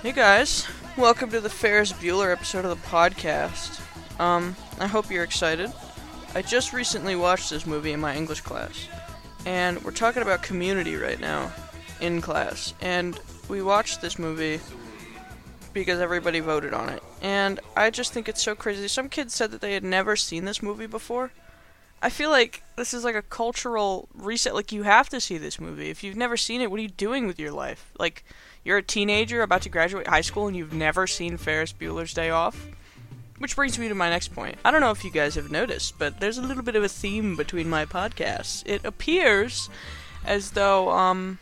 Hey guys, welcome to the Ferris Bueller episode of the podcast. Um, I hope you're excited. I just recently watched this movie in my English class, and we're talking about community right now in class. And we watched this movie because everybody voted on it. And I just think it's so crazy. Some kids said that they had never seen this movie before. I feel like this is like a cultural reset. Like, you have to see this movie. If you've never seen it, what are you doing with your life? Like, you're a teenager about to graduate high school and you've never seen Ferris Bueller's Day Off? Which brings me to my next point. I don't know if you guys have noticed, but there's a little bit of a theme between my podcasts. It appears as though, um,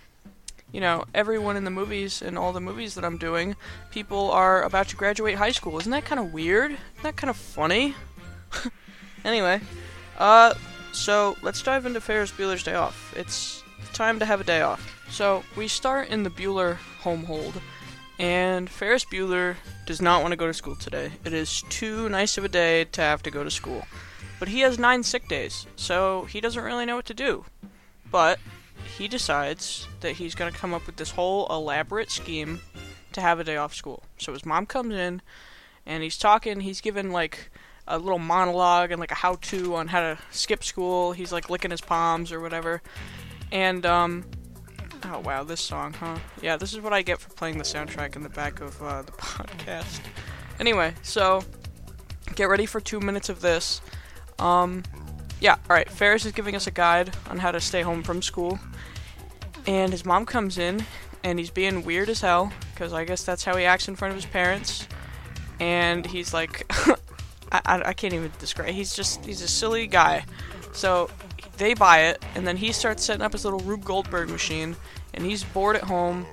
you know, everyone in the movies and all the movies that I'm doing, people are about to graduate high school. Isn't that kind of weird? Isn't that kind of funny? anyway, uh, so let's dive into Ferris Bueller's Day Off. It's time to have a day off. So we start in the Bueller homehold, and Ferris Bueller does not want to go to school today. It is too nice of a day to have to go to school. But he has nine sick days, so he doesn't really know what to do. But he decides that he's going to come up with this whole elaborate scheme to have a day off school. So his mom comes in, and he's talking, he's given like a little monologue and like a how to on how to skip school. He's like licking his palms or whatever. And um Oh wow, this song, huh? Yeah, this is what I get for playing the soundtrack in the back of uh, the podcast. Anyway, so get ready for two minutes of this. Um, yeah, all right. Ferris is giving us a guide on how to stay home from school, and his mom comes in, and he's being weird as hell because I guess that's how he acts in front of his parents, and he's like, I, I, I can't even describe. He's just he's a silly guy. So they buy it, and then he starts setting up his little Rube Goldberg machine, and he's bored at home,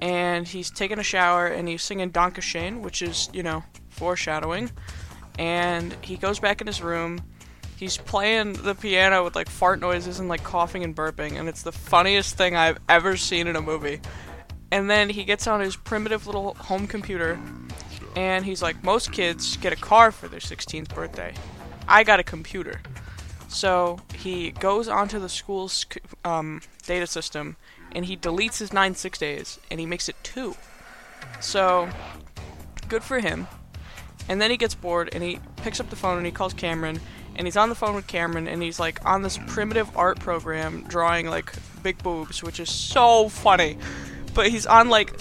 and he's taking a shower, and he's singing Danke Schoen, which is, you know, foreshadowing, and he goes back in his room, he's playing the piano with, like, fart noises and, like, coughing and burping, and it's the funniest thing I've ever seen in a movie. And then he gets on his primitive little home computer, and he's like, most kids get a car for their 16th birthday. I got a computer. So he goes onto the school's um, data system and he deletes his 9 6 days and he makes it 2. So good for him. And then he gets bored and he picks up the phone and he calls Cameron and he's on the phone with Cameron and he's like on this primitive art program drawing like big boobs, which is so funny. But he's on like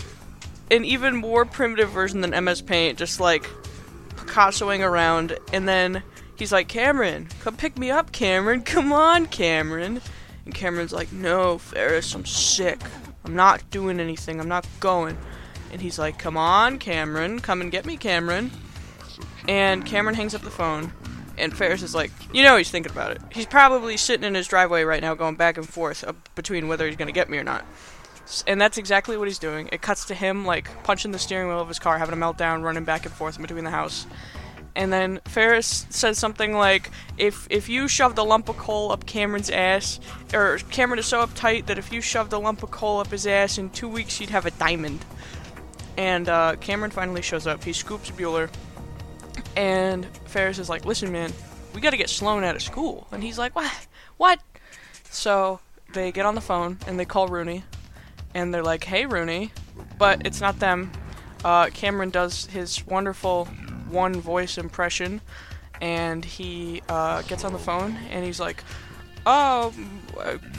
an even more primitive version than MS Paint, just like Picassoing around and then he's like, Cameron, come pick me up, Cameron. Come on, Cameron. And Cameron's like, No, Ferris, I'm sick. I'm not doing anything. I'm not going. And he's like, Come on, Cameron. Come and get me, Cameron. And Cameron hangs up the phone. And Ferris is like, You know, he's thinking about it. He's probably sitting in his driveway right now going back and forth between whether he's going to get me or not. And that's exactly what he's doing. It cuts to him, like, punching the steering wheel of his car, having a meltdown, running back and forth in between the house and then Ferris says something like, "If if you shoved a lump of coal up Cameron's ass, or Cameron is so uptight that if you shoved a lump of coal up his ass in two weeks, you'd have a diamond." And uh, Cameron finally shows up. He scoops Bueller, and Ferris is like, "Listen, man, we got to get Sloane out of school." And he's like, "What? What?" So they get on the phone and they call Rooney, and they're like, "Hey, Rooney," but it's not them. Uh, Cameron does his wonderful one voice impression, and he uh, gets on the phone and he's like, "Oh,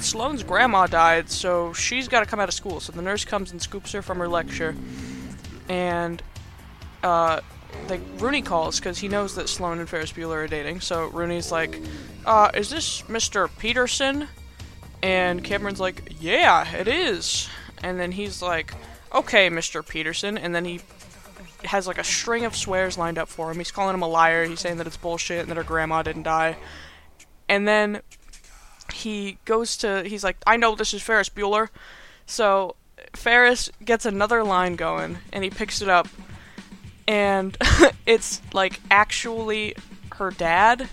Sloane's grandma died, so she's got to come out of school." So the nurse comes and scoops her from her lecture, and uh, like Rooney calls because he knows that Sloan and Ferris Bueller are dating. So Rooney's like, uh, "Is this Mr. Peterson?" And Cameron's like, "Yeah, it is." And then he's like, "Okay, Mr. Peterson." And then he has like a string of swears lined up for him. He's calling him a liar. He's saying that it's bullshit and that her grandma didn't die. And then he goes to he's like, I know this is Ferris Bueller. So Ferris gets another line going and he picks it up and it's like actually her dad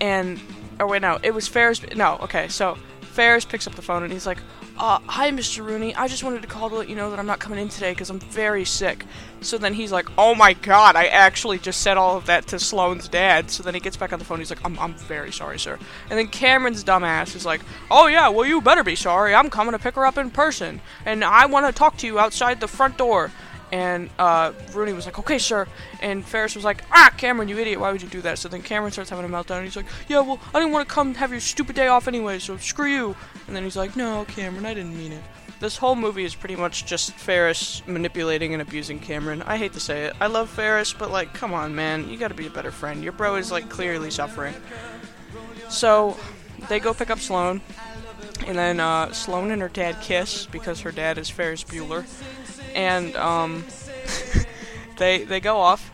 and oh wait no, it was Ferris no, okay, so Ferris picks up the phone and he's like, uh, hi, Mr. Rooney. I just wanted to call to let you know that I'm not coming in today because I'm very sick. So then he's like, oh my god, I actually just said all of that to Sloane's dad. So then he gets back on the phone. He's like, I'm, I'm very sorry, sir. And then Cameron's dumbass is like, oh yeah, well, you better be sorry. I'm coming to pick her up in person. And I want to talk to you outside the front door. And uh, Rooney was like, okay, sir. And Ferris was like, ah, Cameron, you idiot, why would you do that? So then Cameron starts having a meltdown, and he's like, yeah, well, I didn't want to come have your stupid day off anyway, so screw you. And then he's like, no, Cameron, I didn't mean it. This whole movie is pretty much just Ferris manipulating and abusing Cameron. I hate to say it. I love Ferris, but like, come on, man, you gotta be a better friend. Your bro is like clearly suffering. So they go pick up Sloane, and then uh, Sloane and her dad kiss because her dad is Ferris Bueller, and um, they they go off.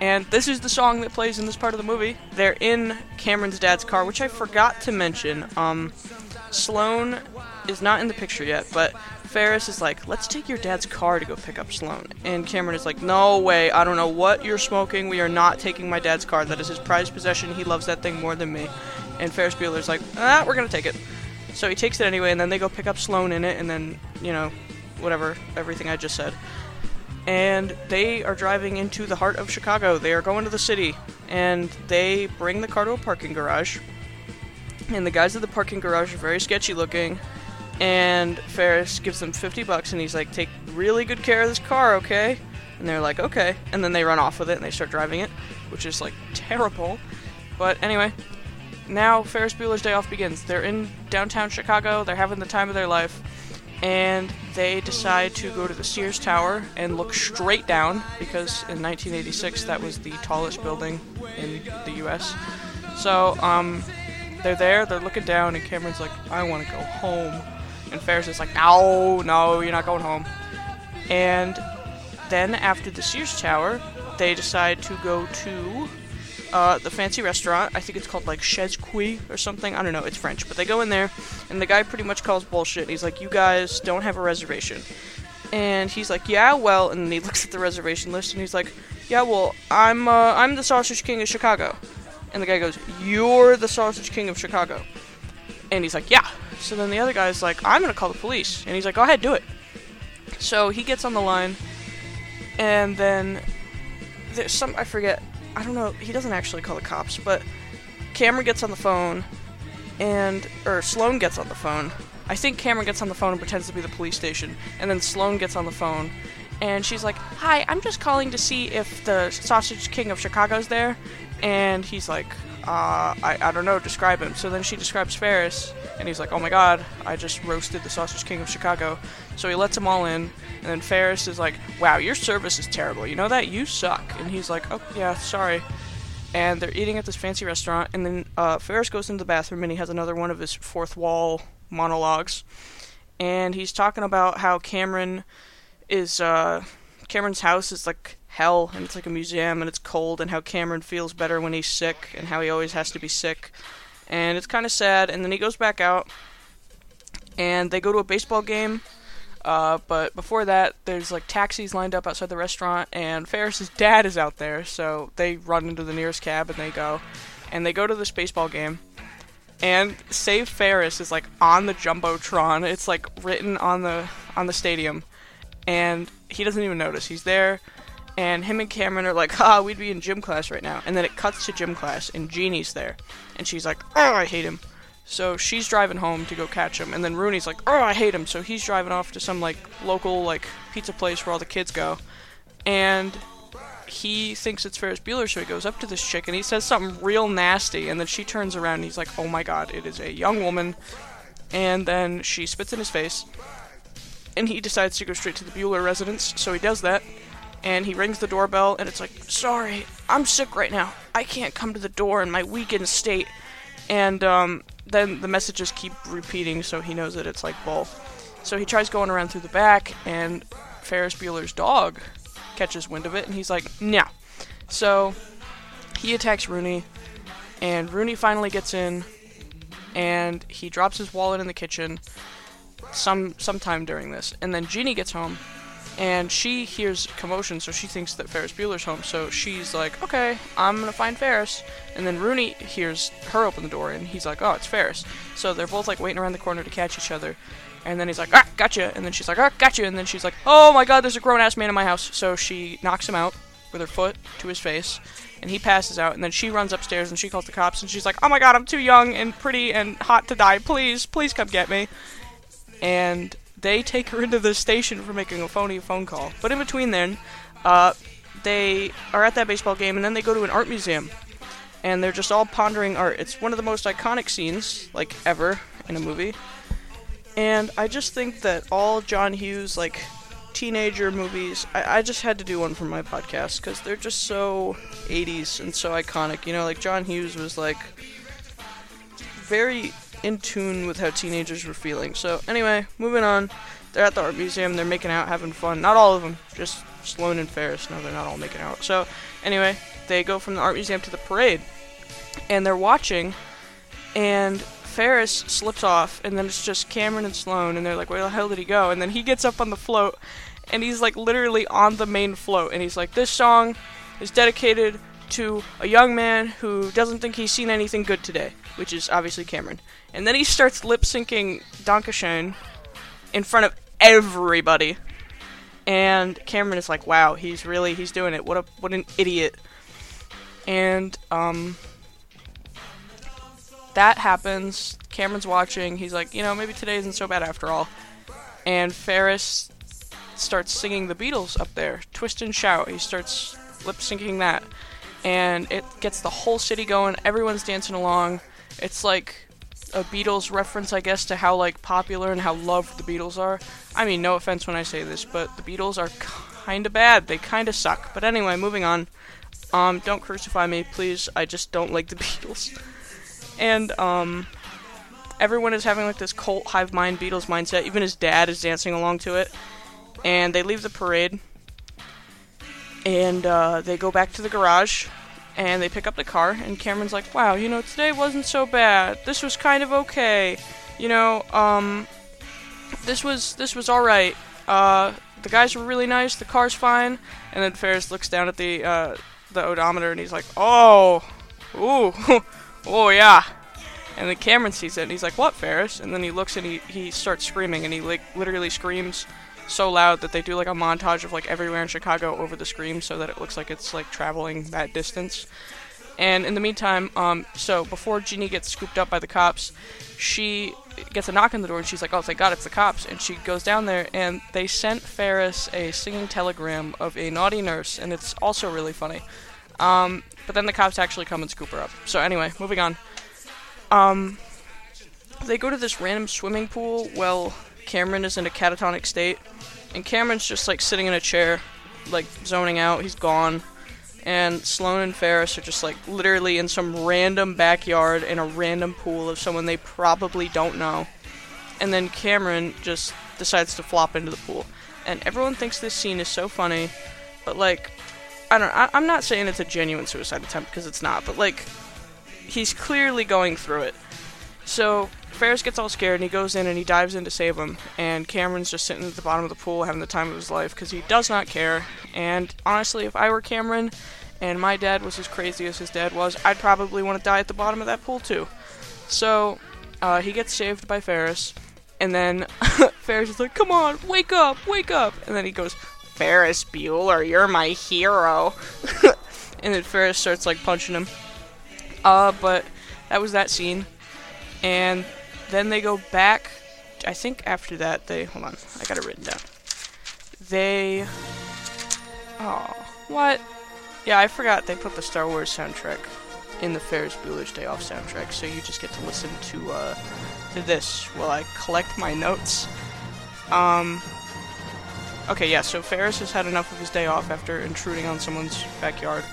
And this is the song that plays in this part of the movie. They're in Cameron's dad's car, which I forgot to mention. Um, Sloane is not in the picture yet, but Ferris is like, let's take your dad's car to go pick up Sloane. And Cameron is like, no way, I don't know what you're smoking. We are not taking my dad's car. That is his prized possession. He loves that thing more than me. And Ferris Bueller's like, ah, we're gonna take it. So he takes it anyway, and then they go pick up Sloane in it, and then, you know, whatever, everything I just said. And they are driving into the heart of Chicago. They are going to the city, and they bring the car to a parking garage. And the guys at the parking garage are very sketchy looking. And Ferris gives them 50 bucks, and he's like, take really good care of this car, okay? And they're like, okay. And then they run off with it, and they start driving it, which is like terrible. But anyway, now Ferris Bueller's Day Off begins. They're in downtown Chicago, they're having the time of their life, and they decide to go to the Sears Tower and look straight down because in 1986 that was the tallest building in the US. So, um, they're there, they're looking down, and Cameron's like, I want to go home. And Ferris is like, no, no, you're not going home. And then after the Sears Tower, they decide to go to uh, the fancy restaurant. I think it's called like Chez Quis or something. I don't know. It's French, but they go in there, and the guy pretty much calls bullshit. He's like, "You guys don't have a reservation," and he's like, "Yeah, well," and he looks at the reservation list, and he's like, "Yeah, well, I'm uh, I'm the Sausage King of Chicago," and the guy goes, "You're the Sausage King of Chicago," and he's like, "Yeah." So then the other guy's like, "I'm gonna call the police," and he's like, "Go ahead, do it." So he gets on the line, and then there's some I forget I don't know. He doesn't actually call the cops, but Cameron gets on the phone, and or Sloane gets on the phone. I think Cameron gets on the phone and pretends to be the police station, and then Sloane gets on the phone, and she's like, "Hi, I'm just calling to see if the Sausage King of Chicago's there," and he's like, uh, I, I don't know, describe him. So then she describes Ferris, and he's like, oh my god, I just roasted the Sausage King of Chicago. So he lets them all in, and then Ferris is like, wow, your service is terrible. You know that? You suck. And he's like, oh, yeah, sorry. And they're eating at this fancy restaurant, and then uh, Ferris goes into the bathroom, and he has another one of his fourth wall monologues. And he's talking about how Cameron is, uh, Cameron's house is like hell and it's like a museum and it's cold and how Cameron feels better when he's sick and how he always has to be sick. And it's kind of sad. And then he goes back out and they go to a baseball game. Uh, but before that, there's like taxis lined up outside the restaurant, and Ferris's dad is out there, so they run into the nearest cab and they go, and they go to this baseball game, and Save Ferris is like on the jumbotron. It's like written on the on the stadium, and he doesn't even notice. He's there, and him and Cameron are like, ah, we'd be in gym class right now. And then it cuts to gym class, and Jeannie's there. And she's like, oh, I hate him. So she's driving home to go catch him. And then Rooney's like, oh, I hate him. So he's driving off to some, like, local, like, pizza place where all the kids go. And he thinks it's Ferris Bueller, so he goes up to this chick and he says something real nasty. And then she turns around and he's like, oh my god, it is a young woman. And then she spits in his face. And he decides to go straight to the Bueller residence, so he does that and he rings the doorbell and it's like sorry i'm sick right now. I can't come to the door in my weakened state. And um, then the messages keep repeating so he knows that it's like bull so he tries going around through the back and ferris bueller's dog catches wind of it and he's like no. So he attacks rooney and rooney finally gets in and he drops his wallet in the kitchen some sometime during this. And then jeannie gets home and she hears commotion, so she thinks that Ferris Bueller's home. So she's like, "Okay, I'm gonna find Ferris." And then Rooney hears her open the door, and he's like, "Oh, it's Ferris." So they're both like waiting around the corner to catch each other. And then he's like, "Ah, gotcha!" And then she's like, "Ah, gotcha!" And then she's like, "Oh my God, there's a grown-ass man in my house." So she knocks him out with her foot to his face, and he passes out. And then she runs upstairs and she calls the cops, and she's like, "Oh my God, I'm too young and pretty and hot to die. Please, please come get me." And they take her into the station for making a phony phone call. But in between then, uh, they are at that baseball game and then they go to an art museum. And they're just all pondering art. It's one of the most iconic scenes, like, ever in a movie. And I just think that all John Hughes, like, teenager movies, I, I just had to do one for my podcast because they're just so 80s and so iconic. You know, like, John Hughes was, like, very in tune with how teenagers were feeling. So, anyway, moving on. They're at the art museum. They're making out, having fun. Not all of them, just Sloane and Ferris. No, they're not all making out. So, anyway, they go from the art museum to the parade, and they're watching, and Ferris slips off, and then it's just Cameron and Sloane, and they're like, "Where the hell did he go?" And then he gets up on the float, and he's like literally on the main float, and he's like, "This song is dedicated to a young man who doesn't think he's seen anything good today," which is obviously Cameron. And then he starts lip syncing Dankeschön in front of everybody. And Cameron is like, "Wow, he's really he's doing it. What a what an idiot." And um that happens. Cameron's watching. He's like, "You know, maybe today isn't so bad after all." And Ferris starts singing the Beatles up there, Twist and Shout. He starts lip syncing that. And it gets the whole city going. Everyone's dancing along. It's like a Beatles reference, I guess, to how like popular and how loved the Beatles are. I mean, no offense when I say this, but the Beatles are kind of bad. They kind of suck. But anyway, moving on. Um, don't crucify me, please. I just don't like the Beatles. And um, everyone is having like this cult hive mind Beatles mindset. Even his dad is dancing along to it. And they leave the parade. And uh, they go back to the garage and they pick up the car and Cameron's like, "Wow, you know, today wasn't so bad. This was kind of okay. You know, um this was this was all right. Uh the guys were really nice. The car's fine." And then Ferris looks down at the uh the odometer and he's like, "Oh. Ooh. oh yeah." And then Cameron sees it and he's like, "What, Ferris?" And then he looks and he he starts screaming and he like literally screams so loud that they do like a montage of like everywhere in Chicago over the scream so that it looks like it's like traveling that distance. And in the meantime, um, so before Jeannie gets scooped up by the cops, she gets a knock on the door and she's like, "Oh, thank God, it's the cops!" And she goes down there and they sent Ferris a singing telegram of a naughty nurse, and it's also really funny. Um, but then the cops actually come and scoop her up. So anyway, moving on. Um, they go to this random swimming pool. Well, Cameron is in a catatonic state, and Cameron's just like sitting in a chair, like zoning out. He's gone. And Sloane and Ferris are just like literally in some random backyard in a random pool of someone they probably don't know. And then Cameron just decides to flop into the pool. And everyone thinks this scene is so funny, but like, I don't. I, I'm not saying it's a genuine suicide attempt because it's not, but like, he's clearly going through it. So Ferris gets all scared and he goes in and he dives in to save him. And Cameron's just sitting at the bottom of the pool having the time of his life because he does not care. And honestly, if I were Cameron and my dad was as crazy as his dad was, I'd probably want to die at the bottom of that pool too. So uh, he gets saved by Ferris. And then Ferris is like, come on, wake up, wake up. And then he goes, Ferris Bueller, you're my hero. and then Ferris starts like punching him. Uh, but that was that scene and then they go back. I think after that they hold on. I got it written down. They. Oh, what? Yeah, I forgot they put the Star Wars soundtrack in the Ferris Bueller's Day Off soundtrack, so you just get to listen to uh, to this while I collect my notes. Um. Okay, yeah. So Ferris has had enough of his day off after intruding on someone's backyard.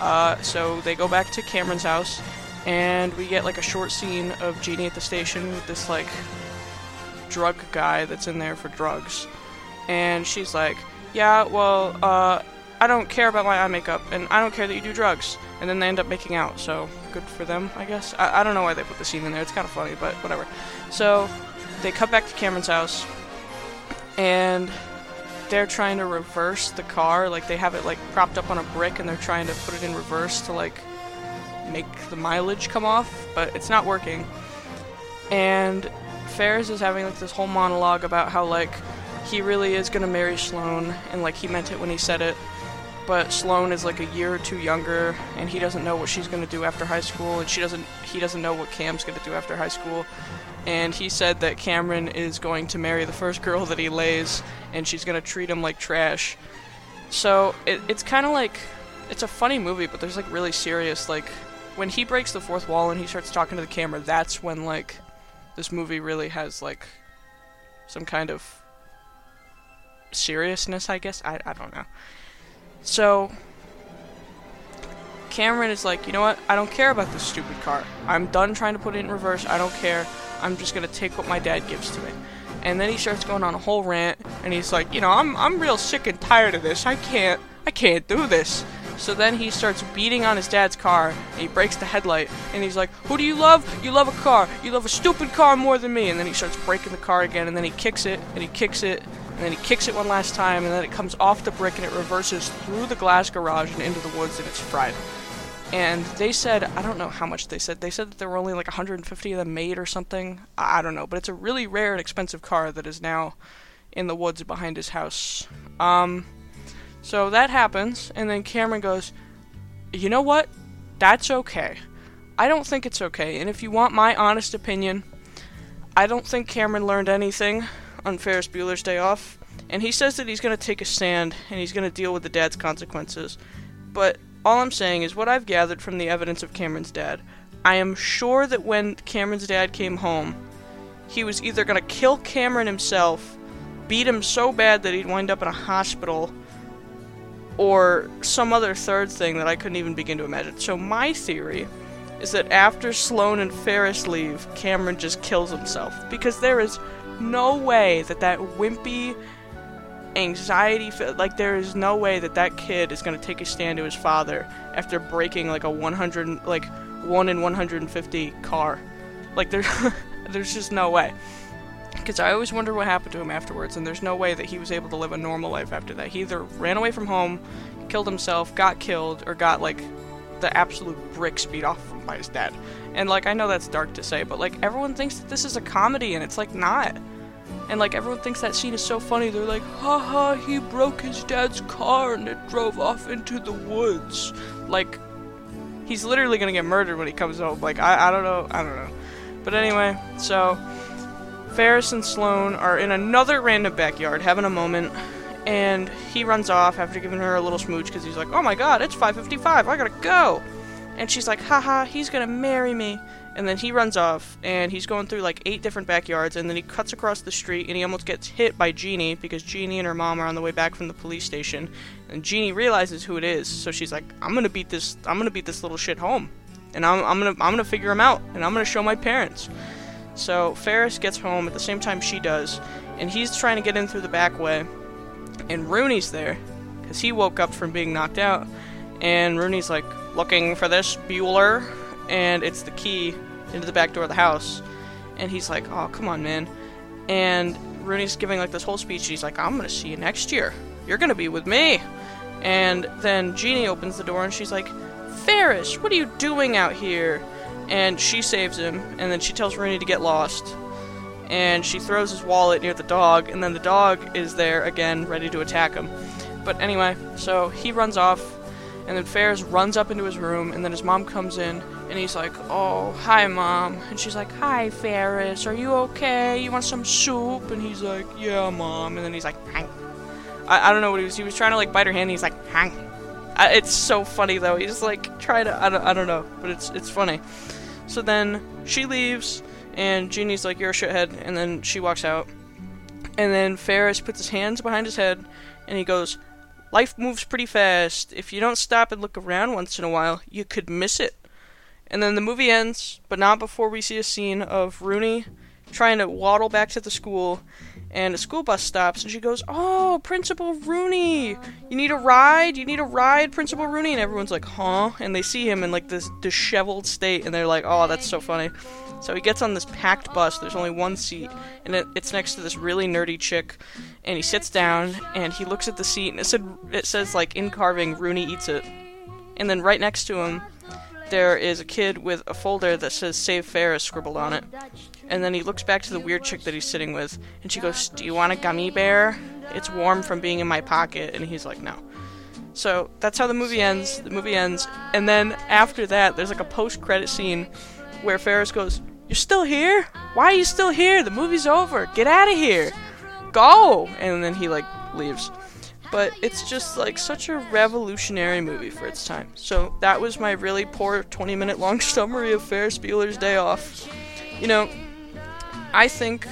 Uh, so they go back to Cameron's house and we get like a short scene of Jeannie at the station with this like drug guy that's in there for drugs. And she's like, Yeah, well, uh, I don't care about my eye makeup, and I don't care that you do drugs. And then they end up making out, so good for them, I guess. I, I don't know why they put the scene in there, it's kind of funny, but whatever. So they cut back to Cameron's house, and they're trying to reverse the car. Like, they have it, like, propped up on a brick, and they're trying to put it in reverse to, like, make the mileage come off, but it's not working. And Ferris is having like this whole monologue about how like he really is gonna marry Sloane and like he meant it when he said it. but Sloane is like a year or two younger, and he doesn't know what she's gonna do after high school, and she doesn't. He doesn't know what Cam's gonna do after high school, and he said that Cameron is going to marry the first girl that he lays, and she's gonna treat him like trash. So it, it's kind of like it's a funny movie, but there's like really serious like when he breaks the fourth wall and he starts talking to the camera. That's when like this movie really has like some kind of seriousness, I guess. I, I don't know. So, Cameron is like, you know what? I don't care about this stupid car. I'm done trying to put it in reverse. I don't care. I'm just gonna take what my dad gives to me. And then he starts going on a whole rant, and he's like, you know, I'm I'm real sick and tired of this. I can't I can't do this. So then he starts beating on his dad's car, and he breaks the headlight, and he's like, Who do you love? You love a car. You love a stupid car more than me. And then he starts breaking the car again, and then he kicks it, and he kicks it, and then he kicks it one last time, and then it comes off the brick, and it reverses through the glass garage and into the woods, and it's fried. And they said, I don't know how much they said. They said that there were only like 150 of them made or something. I don't know, but it's a really rare and expensive car that is now in the woods behind his house. Um, so that happens, and then Cameron goes, You know what? That's okay. I don't think it's okay, and if you want my honest opinion, I don't think Cameron learned anything on Ferris Bueller's Day Off, and he says that he's going to take a stand and he's going to deal with the dad's consequences. But all I'm saying is what I've gathered from the evidence of Cameron's dad. I am sure that when Cameron's dad came home, he was either going to kill Cameron himself, beat him so bad that he'd wind up in a hospital, or some other third thing that I couldn't even begin to imagine. So my theory is that after Sloane and Ferris leave, Cameron just kills himself. Because there is no way that that wimpy anxiety like there is no way that that kid is going to take a stand to his father after breaking like a 100 like 1 in 150 car. Like there's there's just no way because I always wonder what happened to him afterwards, and there's no way that he was able to live a normal life after that. He either ran away from home, killed himself, got killed, or got like the absolute bricks beat off by his dad. And like I know that's dark to say, but like everyone thinks that this is a comedy, and it's like not. And like everyone thinks that scene is so funny. They're like, haha, he broke his dad's car and it drove off into the woods. Like, he's literally gonna get murdered when he comes home. Like, I, I don't know, I don't know. But anyway, so Ferris and Sloane are in another random backyard having a moment, and he runs off after giving her a little smooch because he's like, "Oh my God, it's 5:55. I gotta go." And she's like, "Haha, he's gonna marry me." And then he runs off, and he's going through like eight different backyards, and then he cuts across the street, and he almost gets hit by Jeannie because Jeannie and her mom are on the way back from the police station, and Jeannie realizes who it is, so she's like, "I'm gonna beat this. I'm gonna beat this little shit home, and I'm, I'm gonna I'm gonna figure him out, and I'm gonna show my parents." So Ferris gets home at the same time she does, and he's trying to get in through the back way, and Rooney's there because he woke up from being knocked out, and Rooney's like looking for this Bueller, and it's the key into the back door of the house, and he's like, "Oh, come on, man," and Rooney's giving like this whole speech. He's like, "I'm gonna see you next year. You're gonna be with me," and then Jeannie opens the door and she's like, "Ferris, what are you doing out here?" And she saves him, and then she tells Rooney to get lost. And she throws his wallet near the dog, and then the dog is there again, ready to attack him. But anyway, so he runs off, and then Ferris runs up into his room, and then his mom comes in, and he's like, Oh, hi, mom. And she's like, Hi, Ferris, are you okay? You want some soup? And he's like, Yeah, mom. And then he's like, Hang. I, I don't know what he was. He was trying to like bite her hand, and he's like, Hang. I, it's so funny though. He's like trying to. I don't, I don't know, but it's it's funny. So then she leaves, and Jeannie's like, You're a shithead, and then she walks out. And then Ferris puts his hands behind his head, and he goes, Life moves pretty fast. If you don't stop and look around once in a while, you could miss it. And then the movie ends, but not before we see a scene of Rooney trying to waddle back to the school, and a school bus stops, and she goes, "Oh, Principal Rooney, you need a ride? You need a ride, Principal Rooney?" And everyone's like, "Huh?" And they see him in like this disheveled state, and they're like, "Oh, that's so funny." So he gets on this packed bus. There's only one seat, and it, it's next to this really nerdy chick. And he sits down, and he looks at the seat, and it said, it says like in carving, "Rooney eats it." And then right next to him, there is a kid with a folder that says "Save Ferris" scribbled on it. And then he looks back to the weird chick that he's sitting with, and she goes, "Do you want a gummy bear? It's warm from being in my pocket." And he's like, "No." So that's how the movie ends. The movie ends, and then after that, there's like a post-credit scene where Ferris goes, "You're still here? Why are you still here? The movie's over. Get out of here. Go!" And then he like leaves. But it's just like such a revolutionary movie for its time. So that was my really poor 20-minute long summary of Ferris Bueller's Day Off. You know, I think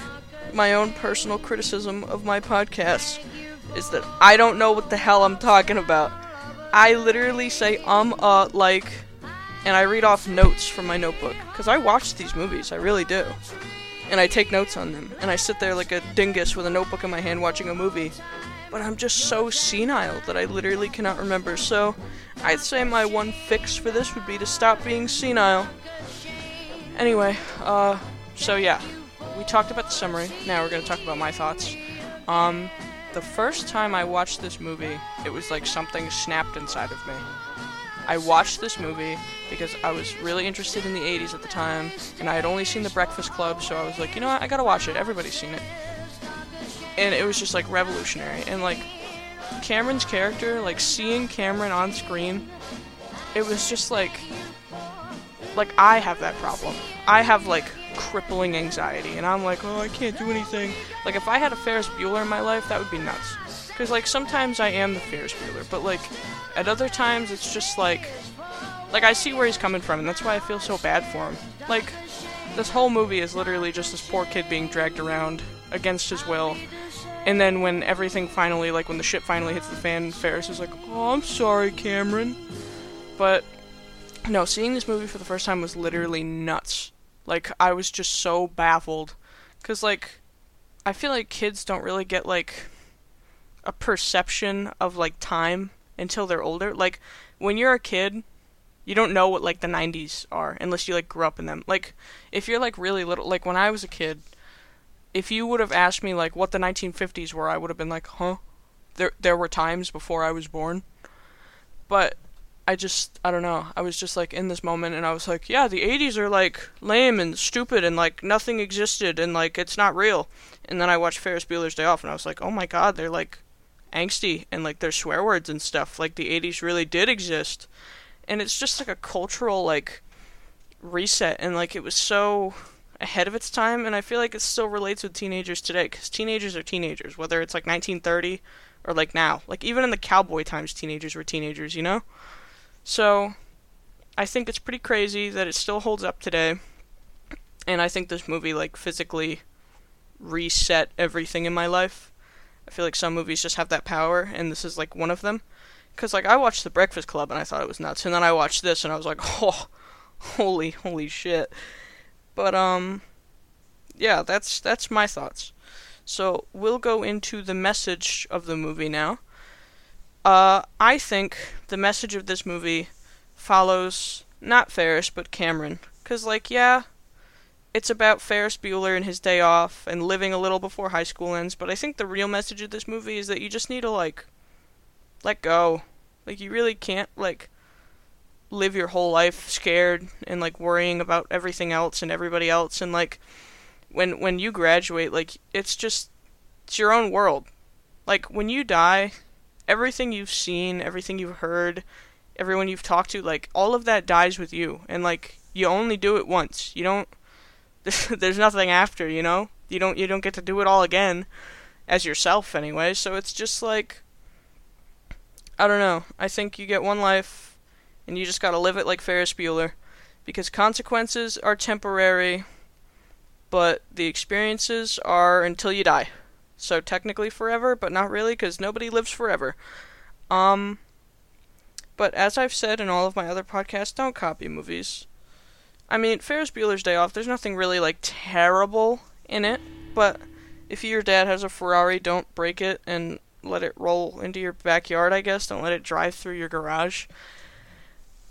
my own personal criticism of my podcast is that I don't know what the hell I'm talking about. I literally say um uh like and I read off notes from my notebook cuz I watch these movies, I really do. And I take notes on them and I sit there like a dingus with a notebook in my hand watching a movie. But I'm just so senile that I literally cannot remember. So, I'd say my one fix for this would be to stop being senile. Anyway, uh so yeah, we talked about the summary. Now we're going to talk about my thoughts. Um, the first time I watched this movie, it was like something snapped inside of me. I watched this movie because I was really interested in the 80s at the time, and I had only seen The Breakfast Club, so I was like, you know what, I gotta watch it. Everybody's seen it. And it was just like revolutionary. And like, Cameron's character, like seeing Cameron on screen, it was just like, like I have that problem. I have like crippling anxiety, and I'm like, oh, I can't do anything. Like, if I had a Ferris Bueller in my life, that would be nuts. Because, like, sometimes I am the Ferris Bueller, but, like, at other times, it's just like, like, I see where he's coming from, and that's why I feel so bad for him. Like, this whole movie is literally just this poor kid being dragged around against his will. And then when everything finally, like, when the ship finally hits the fan, Ferris is like, oh, I'm sorry, Cameron. But, no, seeing this movie for the first time was literally nuts. Like I was just so baffled cuz like I feel like kids don't really get like a perception of like time until they're older. Like when you're a kid, you don't know what like the 90s are unless you like grew up in them. Like if you're like really little like when I was a kid, if you would have asked me like what the 1950s were, I would have been like, "Huh? There there were times before I was born." But I just I don't know. I was just like in this moment and I was like, yeah, the 80s are like lame and stupid and like nothing existed and like it's not real. And then I watched Ferris Bueller's Day Off and I was like, "Oh my god, they're like angsty and like there's swear words and stuff. Like the 80s really did exist." And it's just like a cultural like reset and like it was so ahead of its time and I feel like it still relates with teenagers today cuz teenagers are teenagers whether it's like 1930 or like now. Like even in the cowboy times teenagers were teenagers, you know? So, I think it's pretty crazy that it still holds up today. And I think this movie, like, physically reset everything in my life. I feel like some movies just have that power, and this is, like, one of them. Because, like, I watched The Breakfast Club and I thought it was nuts. And then I watched this and I was like, oh, holy, holy shit. But, um, yeah, that's, that's my thoughts. So, we'll go into the message of the movie now. Uh, I think the message of this movie follows not Ferris but Cameron, cause like yeah, it's about Ferris Bueller and his day off and living a little before high school ends. But I think the real message of this movie is that you just need to like let go. Like you really can't like live your whole life scared and like worrying about everything else and everybody else and like when when you graduate like it's just it's your own world. Like when you die, everything you've seen, everything you've heard, everyone you've talked to, like all of that dies with you, and like you only do it once. You don't. There's nothing after, you know. You don't. You don't get to do it all again, as yourself anyway. So it's just like. I don't know. I think you get one life, and you just gotta live it like Ferris Bueller, because consequences are temporary, but the experiences are until you die. So technically forever, but not really, because nobody lives forever. Um, but as I've said in all of my other podcasts, don't copy movies. I mean, Ferris Bueller's Day Off, there's nothing really, like, terrible in it, but if your dad has a Ferrari, don't break it and let it roll into your backyard, I guess. Don't let it drive through your garage.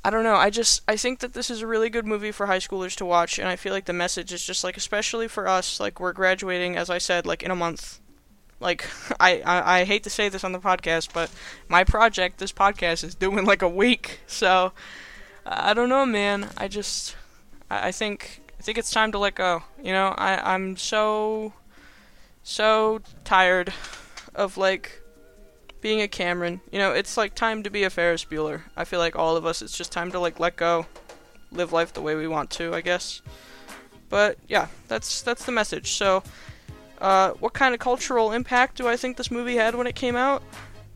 I don't know. I just I think that this is a really good movie for high schoolers to watch and I feel like the message is just like especially for us like we're graduating as I said like in a month like I, I, I hate to say this on the podcast, but my project, this podcast, is doing like a week. So I don't know, man. I just I, I think I think it's time to let go. You know, I I'm so so tired of like being a Cameron, you know, it's like time to be a Ferris Bueller. I feel like all of us, it's just time to like let go, live life the way we want to, I guess. But yeah, that's that's the message. So, uh, what kind of cultural impact do I think this movie had when it came out?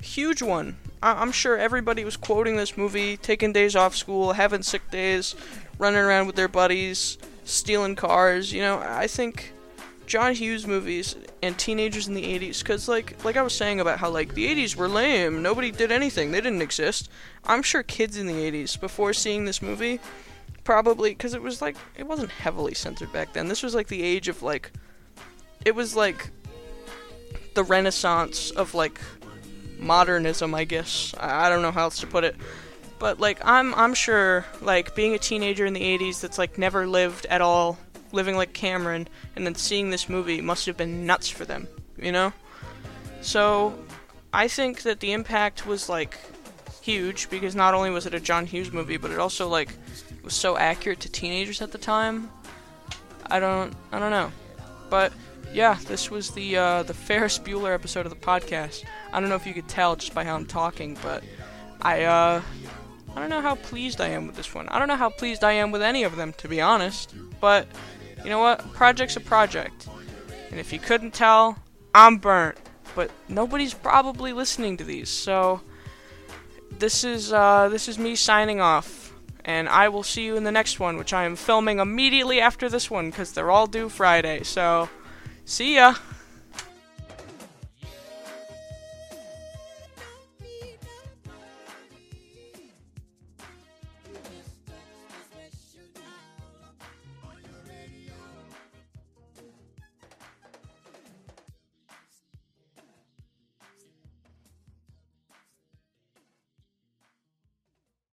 Huge one. I- I'm sure everybody was quoting this movie, taking days off school, having sick days, running around with their buddies, stealing cars. You know, I think John Hughes movies and teenagers in the 80s cuz like like I was saying about how like the 80s were lame, nobody did anything, they didn't exist. I'm sure kids in the 80s before seeing this movie probably cuz it was like it wasn't heavily censored back then. This was like the age of like it was like the renaissance of like modernism, I guess. I, I don't know how else to put it. But like I'm I'm sure like being a teenager in the 80s that's like never lived at all living like Cameron and then seeing this movie must have been nuts for them, you know? So I think that the impact was like huge because not only was it a John Hughes movie, but it also like was so accurate to teenagers at the time. I don't I don't know. But yeah, this was the uh, the Ferris Bueller episode of the podcast. I don't know if you could tell just by how I'm talking, but I uh I don't know how pleased I am with this one. I don't know how pleased I am with any of them, to be honest. But you know what? Project's a project. And if you couldn't tell, I'm burnt. But nobody's probably listening to these, so this is uh, this is me signing off. And I will see you in the next one, which I am filming immediately after this one, because they're all due Friday. So, see ya!